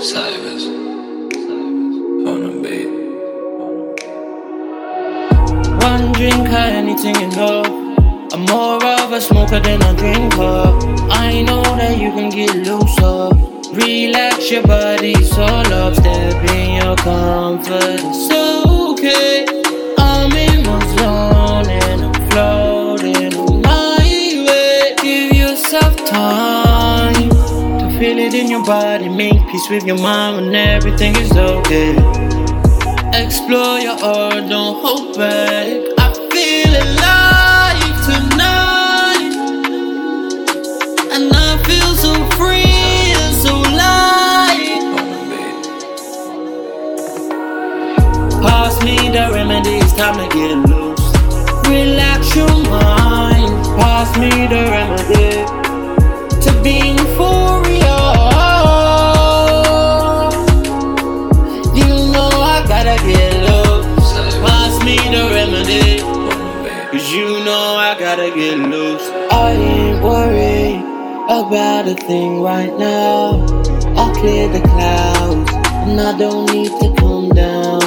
One drink, I anything know. I'm more of a smoker than a drinker. I know that you can get looser. Relax your body, so step in your comfort. It's okay. I'm in my zone and I'm floating my way. Give yourself time feel it in your body. Make peace with your mind when everything is okay. Explore your heart, don't hold back. I feel alive tonight, and I feel so free and so light. Pass me the remedy, it's time to get loose. Relax your mind. Pass me the remedy beat. Cause you know I gotta get loose. I ain't worried about a thing right now. I'll clear the clouds, and I don't need to come down.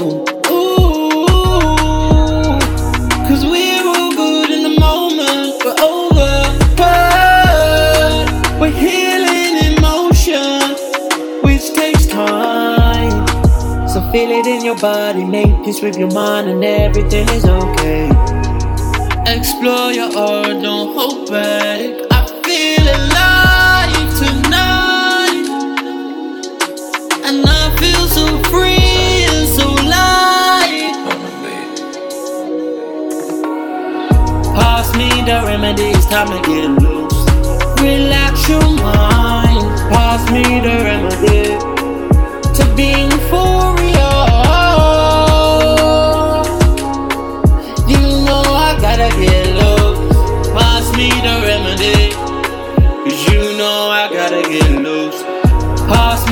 Feel it in your body, make peace with your mind, and everything is okay. Explore your heart, don't hold back. I feel alive tonight, and I feel so free and so light. Pass me the remedy, it's time to get loose. Relax your mind. Pass me the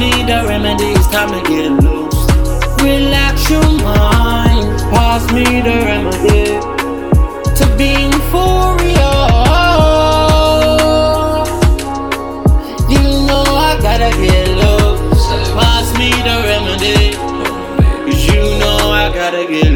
Me the remedy, it's time to get loose. Relax your mind. Pass me the remedy to be euphoria. You know I gotta get loose. Pass me the remedy. Cause you know I gotta get